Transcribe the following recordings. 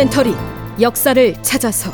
다큐멘터리 역사를 찾아서.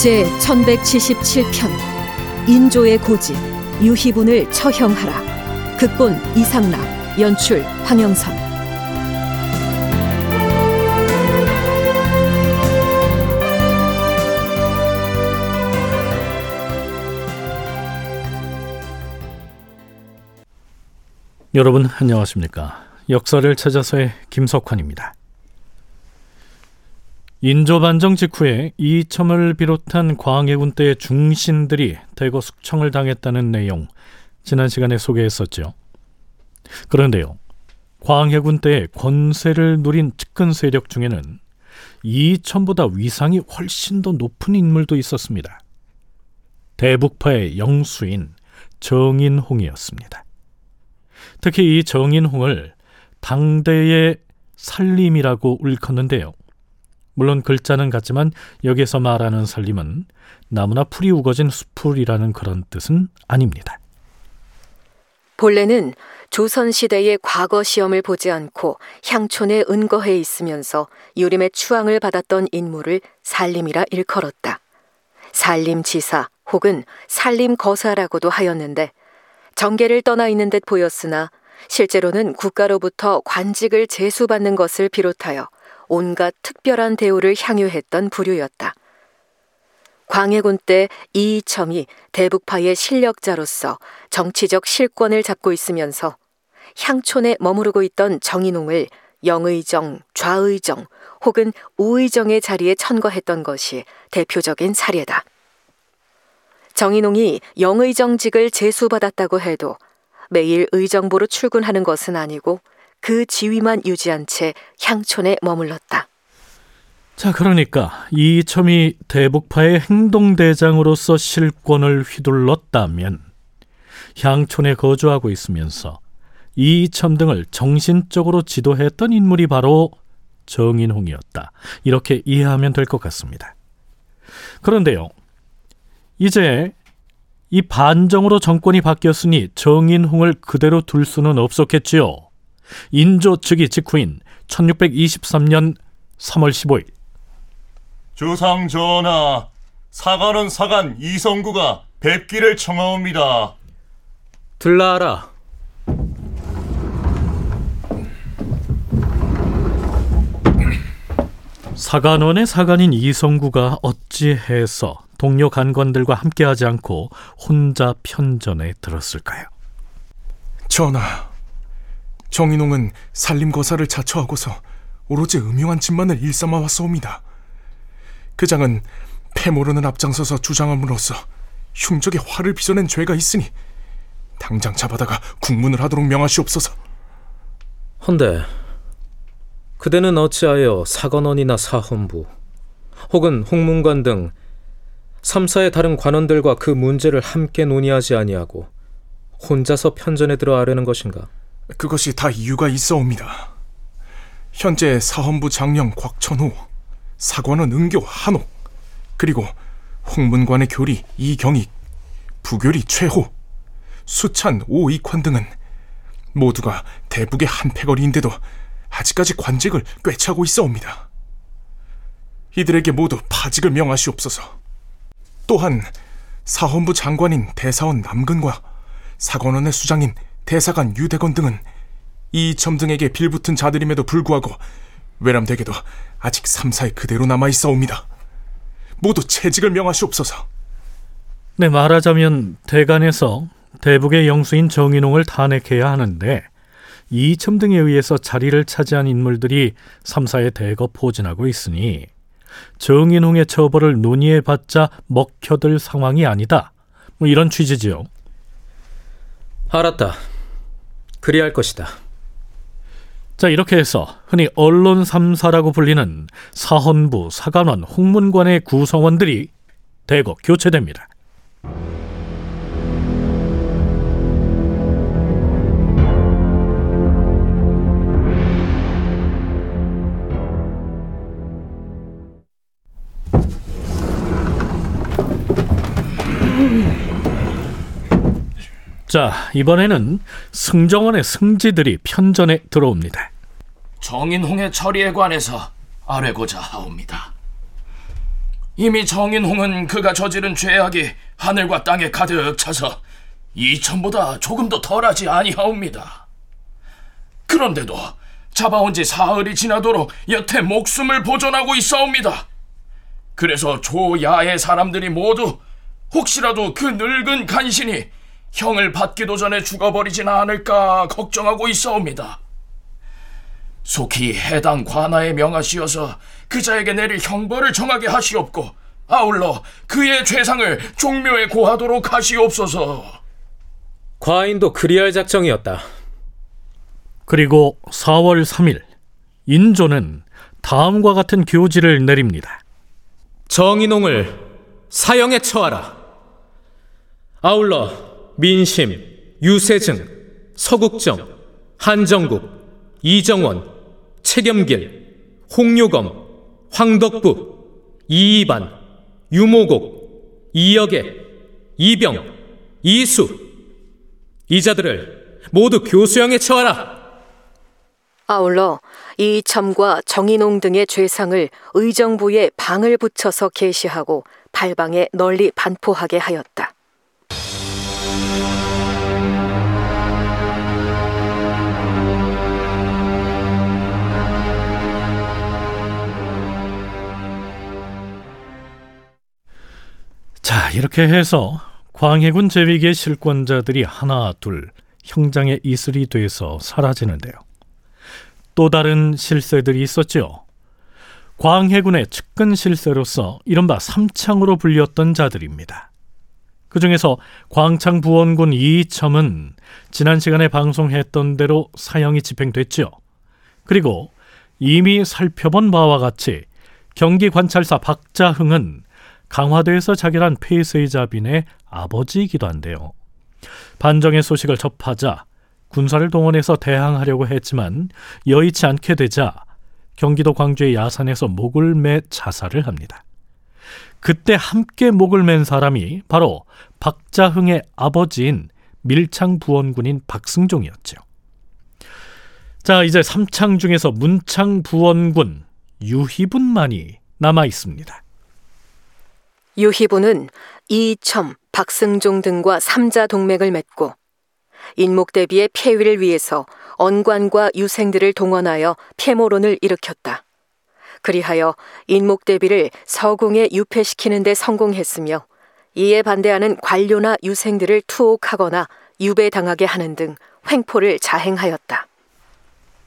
제 1177편 인조의 고집 유희분을 처형하라. 극본 이상락 연출 황영선 여러분 안녕하십니까? 역사를 찾아서의 김석환입니다. 인조 반정 직후에 이첨을 비롯한 광해군 때의 중신들이 대거 숙청을 당했다는 내용 지난 시간에 소개했었죠. 그런데요. 광해군 때의 권세를 누린 측근 세력 중에는 이첨보다 위상이 훨씬 더 높은 인물도 있었습니다. 대북파의 영수인 정인홍이었습니다. 특히 이 정인홍을 당대의 살림이라고 일컫는데요. 물론 글자는 같지만 여기서 말하는 살림은 나무나 풀이 우거진 수풀이라는 그런 뜻은 아닙니다. 본래는 조선시대의 과거 시험을 보지 않고 향촌에 은거해 있으면서 유림의 추앙을 받았던 인물을 살림이라 일컬었다. 살림지사 혹은 살림거사라고도 하였는데 정계를 떠나 있는 듯 보였으나 실제로는 국가로부터 관직을 제수받는 것을 비롯하여 온갖 특별한 대우를 향유했던 부류였다. 광해군 때 이이첨이 대북파의 실력자로서 정치적 실권을 잡고 있으면서 향촌에 머무르고 있던 정인홍을 영의정, 좌의정 혹은 우의정의 자리에 천거했던 것이 대표적인 사례다. 정인홍이 영의정직을 제수받았다고 해도 매일 의정부로 출근하는 것은 아니고 그 지위만 유지한 채 향촌에 머물렀다. 자, 그러니까 이첨이 대북파의 행동대장으로서 실권을 휘둘렀다면 향촌에 거주하고 있으면서 이첨 등을 정신적으로 지도했던 인물이 바로 정인홍이었다. 이렇게 이해하면 될 것 같습니다. 그런데요, 이제 이 반정으로 정권이 바뀌었으니 정인홍을 그대로 둘 수는 없었겠지요. 인조 즉위 직후인 1623년 3월 15일 주상 전하, 사관원 사관 이성구가 뵙기를 청하옵니다. 들라하라. 사관원의 사관인 이성구가 어찌해서 동료 간관들과 함께하지 않고 혼자 편전에 들었을까요? 전하, 정인홍은 살림거사를 자처하고서 오로지 음흉한 짓만을 일삼아 왔사옵니다. 그 장은 패모르는 앞장서서 주장함으로써 흉적의 화를 빚어낸 죄가 있으니 당장 잡아다가 국문을 하도록 명하시옵소서. 헌데 그대는 어찌하여 사관원이나 사헌부 혹은 홍문관 등 3사의 다른 관원들과 그 문제를 함께 논의하지 아니하고 혼자서 편전에 들어 아뢰는 것인가? 그것이 다 이유가 있어옵니다. 현재 사헌부 장령 곽천호, 사관원 은교 한옥, 그리고 홍문관의 교리 이경익, 부교리 최호, 수찬 오익환 등은 모두가 대북의 한 패거리인데도 아직까지 관직을 꿰차고 있어옵니다. 이들에게 모두 파직을 명하시옵소서. 또한 사헌부 장관인 대사원 남근과 사관원의 수장인 대사관 유대건 등은 이점 등에게 빌붙은 자들임에도 불구하고 외람되게도 아직 삼사에 그대로 남아 있어옵니다. 모두 채직을 명하시옵소서. 네, 말하자면 대간에서 대북의 영수인 정인홍을 탄핵해야 하는데 이첨 등에 의해서 자리를 차지한 인물들이 삼사에 대거 포진하고 있으니 정인홍의 처벌을 논의해봤자 먹혀들 상황이 아니다. 뭐 이런 취지지요. 알았다. 그리할 것이다. 자, 이렇게 해서 흔히 언론 3사라고 불리는 사헌부, 사관원, 홍문관의 구성원들이 대거 교체됩니다. 자, 이번에는 승정원의 승지들이 편전에 들어옵니다. 정인홍의 처리에 관해서 아뢰고자 하옵니다. 이미 정인홍은 그가 저지른 죄악이 하늘과 땅에 가득 차서 이천보다 조금도 덜하지 아니하옵니다. 그런데도 잡아온 지 사흘이 지나도록 여태 목숨을 보존하고 있어옵니다. 그래서 조야의 사람들이 모두 혹시라도 그 늙은 간신이 형을 받기도 전에 죽어버리진 않을까 걱정하고 있어옵니다. 속히 해당 관아에 명하시어서 그자에게 내릴 형벌을 정하게 하시옵고 아울러 그의 죄상을 종묘에 고하도록 하시옵소서. 과인도 그리할 작정이었다. 그리고 4월 3일 인조는 다음과 같은 교지를 내립니다. 정인홍을 사형에 처하라. 아울러 민심, 유세증, 서국정, 한정국, 이정원, 최겸길, 홍요검, 황덕부, 이이반, 유모곡, 이역애, 이병, 이수 이자들을 모두 교수형에 처하라. 아울러 이첨과 정인홍 등의 죄상을 의정부에 방을 붙여서 게시하고 발방에 널리 반포하게 하였다. 이렇게 해서 광해군 제위기의 실권자들이 하나 둘 형장의 이슬이 돼서 사라지는데요. 또 다른 실세들이 있었죠. 광해군의 측근 실세로서 이른바 삼창으로 불렸던 자들입니다. 그 중에서 광창 부원군 이첨은 지난 시간에 방송했던 대로 사형이 집행됐죠. 그리고 이미 살펴본 바와 같이 경기 관찰사 박자흥은 강화도에서 자결한 폐쇄자빈의 아버지이기도 한데요. 반정의 소식을 접하자 군사를 동원해서 대항하려고 했지만 여의치 않게 되자 경기도 광주의 야산에서 목을 매 자살을 합니다. 그때 함께 목을 맨 사람이 바로 박자흥의 아버지인 밀창 부원군인 박승종이었죠. 자, 이제 삼창 중에서 문창 부원군 유희분만이 남아 있습니다. 유희부는 이첨, 박승종 등과 삼자 동맹을 맺고 인목 대비의 폐위를 위해서 언관과 유생들을 동원하여 폐모론을 일으켰다. 그리하여 인목 대비를 서궁에 유폐시키는 데 성공했으며 이에 반대하는 관료나 유생들을 투옥하거나 유배당하게 하는 등 횡포를 자행하였다.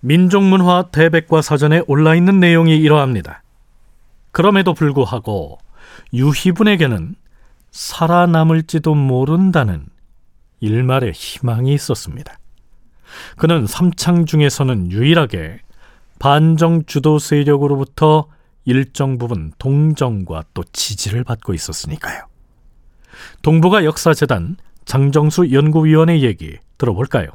민족문화 대백과 사전에 올라 있는 내용이 이러합니다. 그럼에도 불구하고 유희분에게는 살아남을지도 모른다는 일말의 희망이 있었습니다. 그는 삼창 중에서는 유일하게 반정 주도 세력으로부터 일정 부분 동정과 또 지지를 받고 있었으니까요. 동북아 역사재단 장정수 연구위원의 얘기 들어볼까요?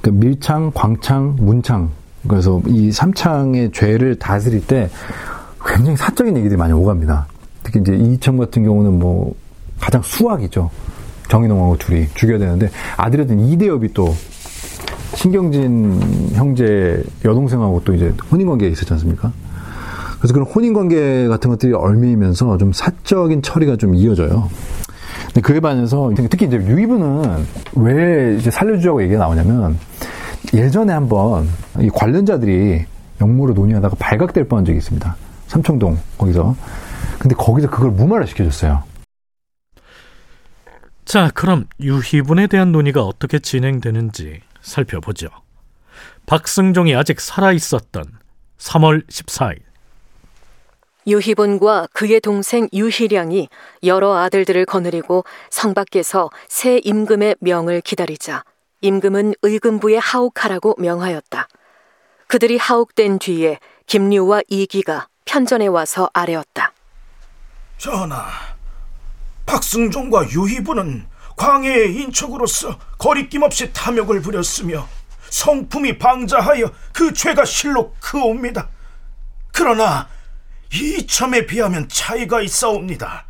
그 밀창, 광창, 문창 그래서 이 삼창의 죄를 다스릴 때 굉장히 사적인 얘기들이 많이 오갑니다. 특히 이제 이청 같은 경우는 뭐 가장 수학이죠. 정인홍하고 둘이 죽여야 되는데 아들이었던 이대엽이 또 신경진 형제 여동생하고 또 이제 혼인관계가 있었지 않습니까? 그래서 그런 혼인관계 같은 것들이 얽매이면서 좀 사적인 처리가 좀 이어져요. 근데 그에 반해서 특히 이제 유이브는 왜 이제 살려주자고 얘기가 나오냐면 예전에 한번 이 관련자들이 역모로 논의하다가 발각될 뻔한 적이 있습니다. 삼청동 거기서. 근데 거기서 그걸 무마를 시켜줬어요. 자, 그럼 유희분에 대한 논의가 어떻게 진행되는지 살펴보죠. 박승종이 아직 살아 있었던 3월 14일 유희분과 그의 동생 유희량이 여러 아들들을 거느리고 성 밖에서 새 임금의 명을 기다리자 임금은 의금부에 하옥하라고 명하였다. 그들이 하옥된 뒤에 김류와 이기가 편전에 와서 아뢰었다. 전하, 박승종과 유희부는 광해의 인척으로서 거리낌 없이 탐욕을 부렸으며 성품이 방자하여 그 죄가 실로 크옵니다. 그러나 이첨에 비하면 차이가 있사옵니다.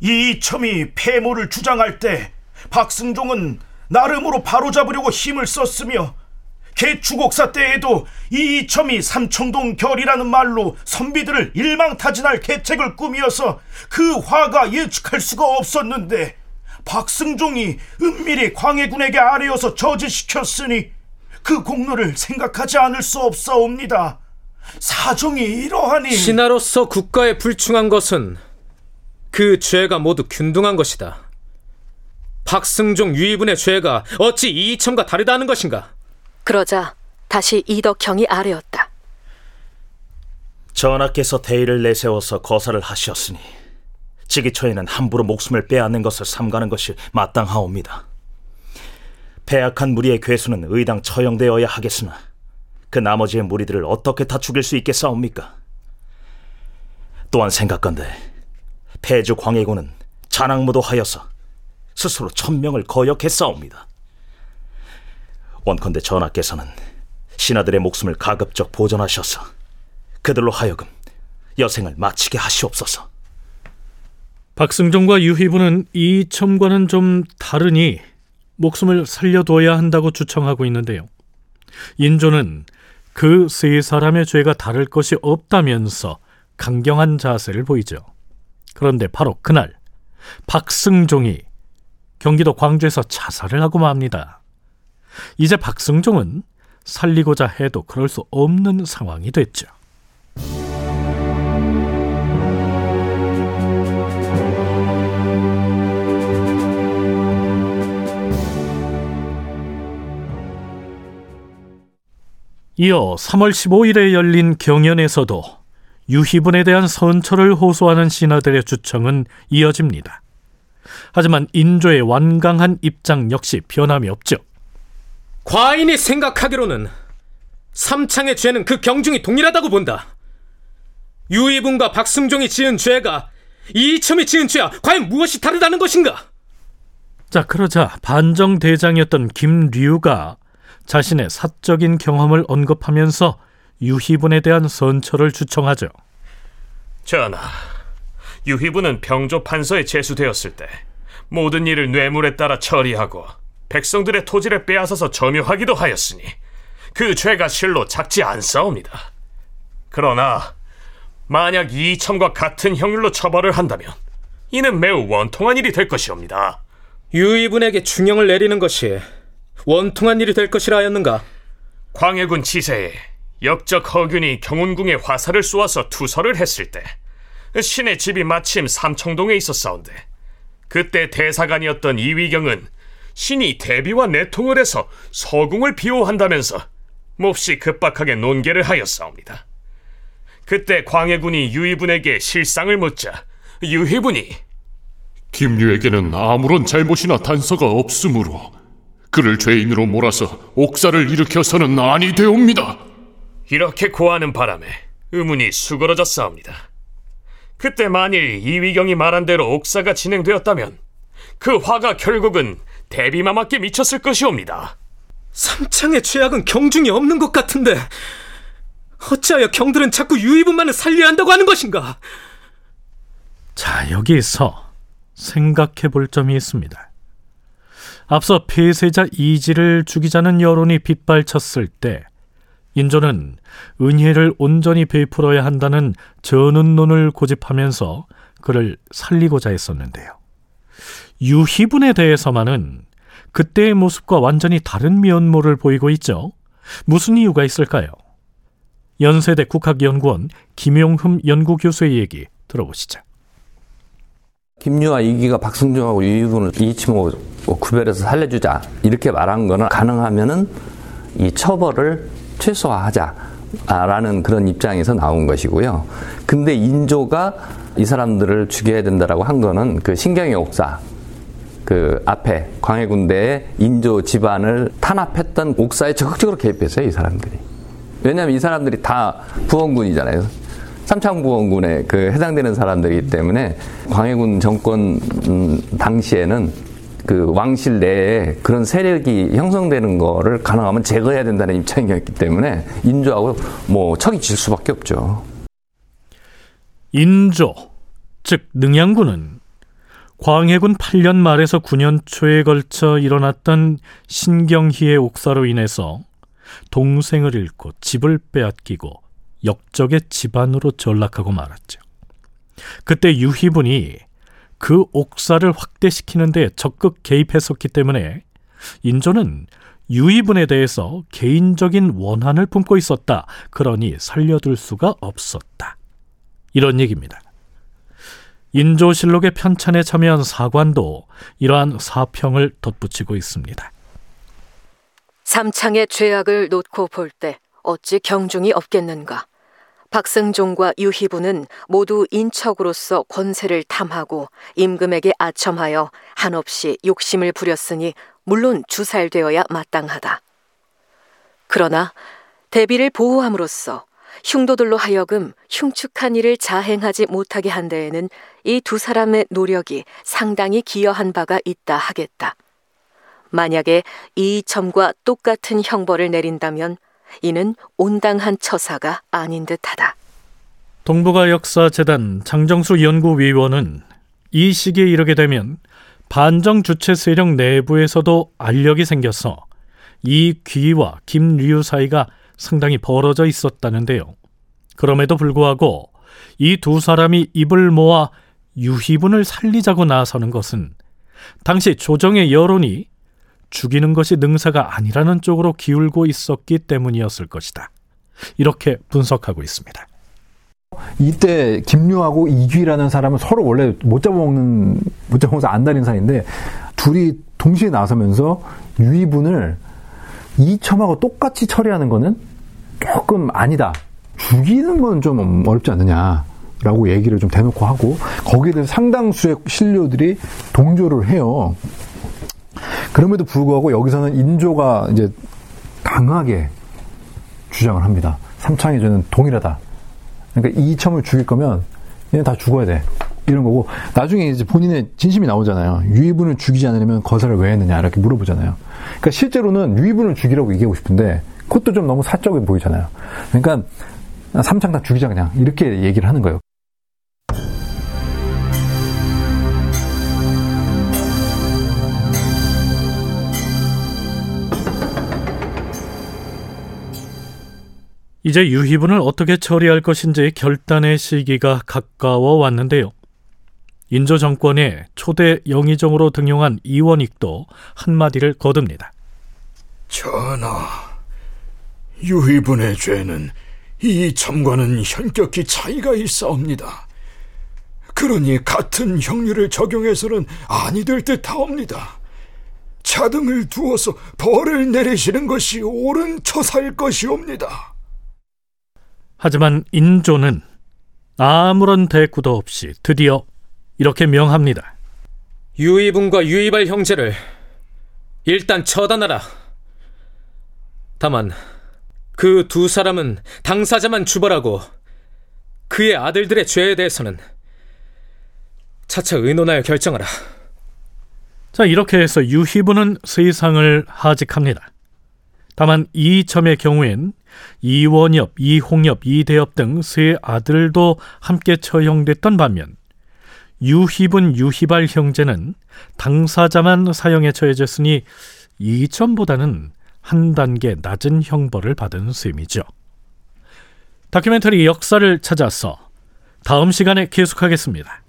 이첨이 폐모를 주장할 때 박승종은 나름으로 바로잡으려고 힘을 썼으며 개추곡사 때에도 이첨이 삼청동 결이라는 말로 선비들을 일망타진할 계책을 꾸미어서 그 화가 예측할 수가 없었는데 박승종이 은밀히 광해군에게 아뢰어서 저지시켰으니 그 공로를 생각하지 않을 수 없사옵니다. 사정이 이러하니 신하로서 국가에 불충한 것은 그 죄가 모두 균등한 것이다. 박승종 유이분의 죄가 어찌 이이첨과 다르다는 것인가? 그러자 다시 이덕형이 아뢰었다. 전하께서 대의를 내세워서 거사를 하셨으니 지기초에는 함부로 목숨을 빼앗는 것을 삼가는 것이 마땅하옵니다. 패악한 무리의 괴수는 의당 처형되어야 하겠으나 그 나머지의 무리들을 어떻게 다 죽일 수 있겠사옵니까? 또한 생각건대 폐주 광해군은 잔악무도 하여서 스스로 천명을 거역했사옵니다. 원컨대 전하께서는 신하들의 목숨을 가급적 보존하셔서 그들로 하여금 여생을 마치게 하시옵소서. 박승종과 유희부는 이 첨과는 좀 다르니 목숨을 살려둬야 한다고 주청하고 있는데요. 인조는 그 세 사람의 죄가 다를 것이 없다면서 강경한 자세를 보이죠. 그런데 바로 그날 박승종이 경기도 광주에서 자살을 하고 맙니다. 이제 박승종은 살리고자 해도 그럴 수 없는 상황이 됐죠. 이어 3월 15일에 열린 경연에서도 유희분에 대한 선처를 호소하는 신하들의 주청은 이어집니다. 하지만 인조의 완강한 입장 역시 변함이 없죠. 과인이 생각하기로는 삼창의 죄는 그 경중이 동일하다고 본다. 유이분과 박승종이 지은 죄가 이첨이 지은 죄와 과연 무엇이 다르다는 것인가? 자, 그러자 반정 대장이었던 김류가 자신의 사적인 경험을 언급하면서 유희분에 대한 선처를 주청하죠. 전하, 유희분은 병조 판서에 제수되었을 때 모든 일을 뇌물에 따라 처리하고 백성들의 토지를 빼앗아서 점유하기도 하였으니 그 죄가 실로 작지 않사옵니다. 그러나 만약 이첨과 같은 형률로 처벌을 한다면 이는 매우 원통한 일이 될 것이옵니다. 유이분에게 중형을 내리는 것이 원통한 일이 될 것이라 하였는가? 광해군 지세에 역적 허균이 경운궁에 화살을 쏘아서 투서를 했을 때 신의 집이 마침 삼청동에 있었사온데 그때 대사관이었던 이위경은 신이 대비와 내통을 해서 서궁을 비호한다면서 몹시 급박하게 논계를 하였사옵니다. 그때 광해군이 유희분에게 실상을 묻자 유희분이 김유에게는 아무런 잘못이나 단서가 없으므로 그를 죄인으로 몰아서 옥사를 일으켜서는 아니 되옵니다. 이렇게 고하는 바람에 의문이 수그러졌사옵니다. 그때 만일 이위경이 말한 대로 옥사가 진행되었다면 그 화가 결국은 대비마마께 미쳤을 것이옵니다. 삼창의 죄악은 경중이 없는 것 같은데 어찌하여 경들은 자꾸 유이분만을 살려야 한다고 하는 것인가? 자, 여기서 생각해 볼 점이 있습니다. 앞서 폐쇄자 이지를 죽이자는 여론이 빗발쳤을 때 인조는 은혜를 온전히 베풀어야 한다는 전운론을 고집하면서 그를 살리고자 했었는데요. 유희분에 대해서만은 그때의 모습과 완전히 다른 면모를 보이고 있죠. 무슨 이유가 있을까요? 연세대 국학연구원 김용흠 연구교수의 얘기 들어보시죠. 김유와 이기가 박승종하고 유희분을 이치모 구별해서 살려주자 이렇게 말한 거는 가능하면은 이 처벌을 최소화하자라는 그런 입장에서 나온 것이고요. 근데 인조가 이 사람들을 죽여야 된다라고 한 거는 그 신경의 옥사 그 앞에 광해군대의 인조 집안을 탄압했던 옥사에 적극적으로 개입했어요 이 사람들이. 왜냐하면 이 사람들이 다 부원군이잖아요. 삼창부원군에 그 해당되는 사람들이기 때문에 광해군 정권 음, 당시에는 그 왕실 내에 그런 세력이 형성되는 거를 가능하면 제거해야 된다는 입장이었기 때문에 인조하고 뭐 척이 질 수밖에 없죠. 인조, 즉 능양군은 광해군 8년 말에서 9년 초에 걸쳐 일어났던 신경희의 옥사로 인해서 동생을 잃고 집을 빼앗기고 역적의 집안으로 전락하고 말았죠. 그때 유희분이 그 옥사를 확대시키는 데 적극 개입했었기 때문에 인조는 유희분에 대해서 개인적인 원한을 품고 있었다. 그러니 살려둘 수가 없었다. 이런 얘기입니다. 인조실록의 편찬에 참여한 사관도 이러한 사평을 덧붙이고 있습니다. 삼창의 죄악을 놓고 볼 때 어찌 경중이 없겠는가? 박승종과 유희부는 모두 인척으로서 권세를 탐하고 임금에게 아첨하여 한없이 욕심을 부렸으니 물론 주살되어야 마땅하다. 그러나 대비를 보호함으로써 흉도들로 하여금 흉측한 일을 자행하지 못하게 한 데에는 이 두 사람의 노력이 상당히 기여한 바가 있다 하겠다. 만약에 이첨과 똑같은 형벌을 내린다면 이는 온당한 처사가 아닌 듯하다. 동북아 역사 재단 장정수 연구위원은 이 시기에 이르게 되면 반정 주체 세력 내부에서도 알력이 생겨서 이 귀와 김류 사이가 상당히 벌어져 있었다는데요. 그럼에도 불구하고 이 두 사람이 입을 모아 유희분을 살리자고 나서는 것은 당시 조정의 여론이 죽이는 것이 능사가 아니라는 쪽으로 기울고 있었기 때문이었을 것이다. 이렇게 분석하고 있습니다. 이때 김류하고 이귀라는 사람은 서로 원래 못 잡아먹는 못 잡아먹어서 안 다닌 사이인데 둘이 동시에 나서면서 유이분을 이 첨하고 똑같이 처리하는 거는 조금 아니다. 죽이는 건 좀 어렵지 않느냐. 라고 얘기를 좀 대놓고 하고 거기에 대해서 상당수의 신료들이 동조를 해요. 그럼에도 불구하고 여기서는 인조가 이제 강하게 주장을 합니다. 삼창의 죄는 동일하다. 그러니까 이첨을 죽일 거면 얘는 다 죽어야 돼. 이런 거고 나중에 이제 본인의 진심이 나오잖아요. 유이분을 죽이지 않으려면 거사를 왜 했느냐 이렇게 물어보잖아요. 그러니까 실제로는 유이분을 죽이라고 얘기하고 싶은데 그것도 좀 너무 사적으로 보이잖아요. 그러니까 삼창 다 죽이자 그냥 이렇게 얘기를 하는 거예요. 이제 유희분을 어떻게 처리할 것인지 결단의 시기가 가까워 왔는데요. 인조 정권의 초대 영의정으로 등용한 이원익도 한마디를 거둡니다. 전하, 유희분의 죄는 이 점과는 현격히 차이가 있사옵니다. 그러니 같은 형률을 적용해서는 아니 될 듯하옵니다. 차등을 두어서 벌을 내리시는 것이 옳은 처사일 것이옵니다. 하지만 인조는 아무런 대꾸도 없이 드디어 이렇게 명합니다. 유이분과 유이발 형제를 일단 처단하라. 다만 그 두 사람은 당사자만 주벌하고 그의 아들들의 죄에 대해서는 차차 의논하여 결정하라. 자, 이렇게 해서 유희부는 세상을 하직합니다. 다만 이 점의 경우엔 이원엽, 이홍엽, 이대엽 등 세 아들도 함께 처형됐던 반면 유희분, 유희발 형제는 당사자만 사형에 처해졌으니 이점보다는 한 단계 낮은 형벌을 받은 셈이죠. 다큐멘터리 역사를 찾아서 다음 시간에 계속하겠습니다.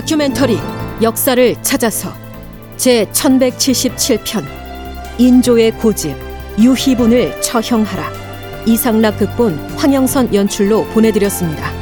다큐멘터리 역사를 찾아서 제 1177편 인조의 고집 유희분을 처형하라 이상락 극본 황영선 연출로 보내드렸습니다.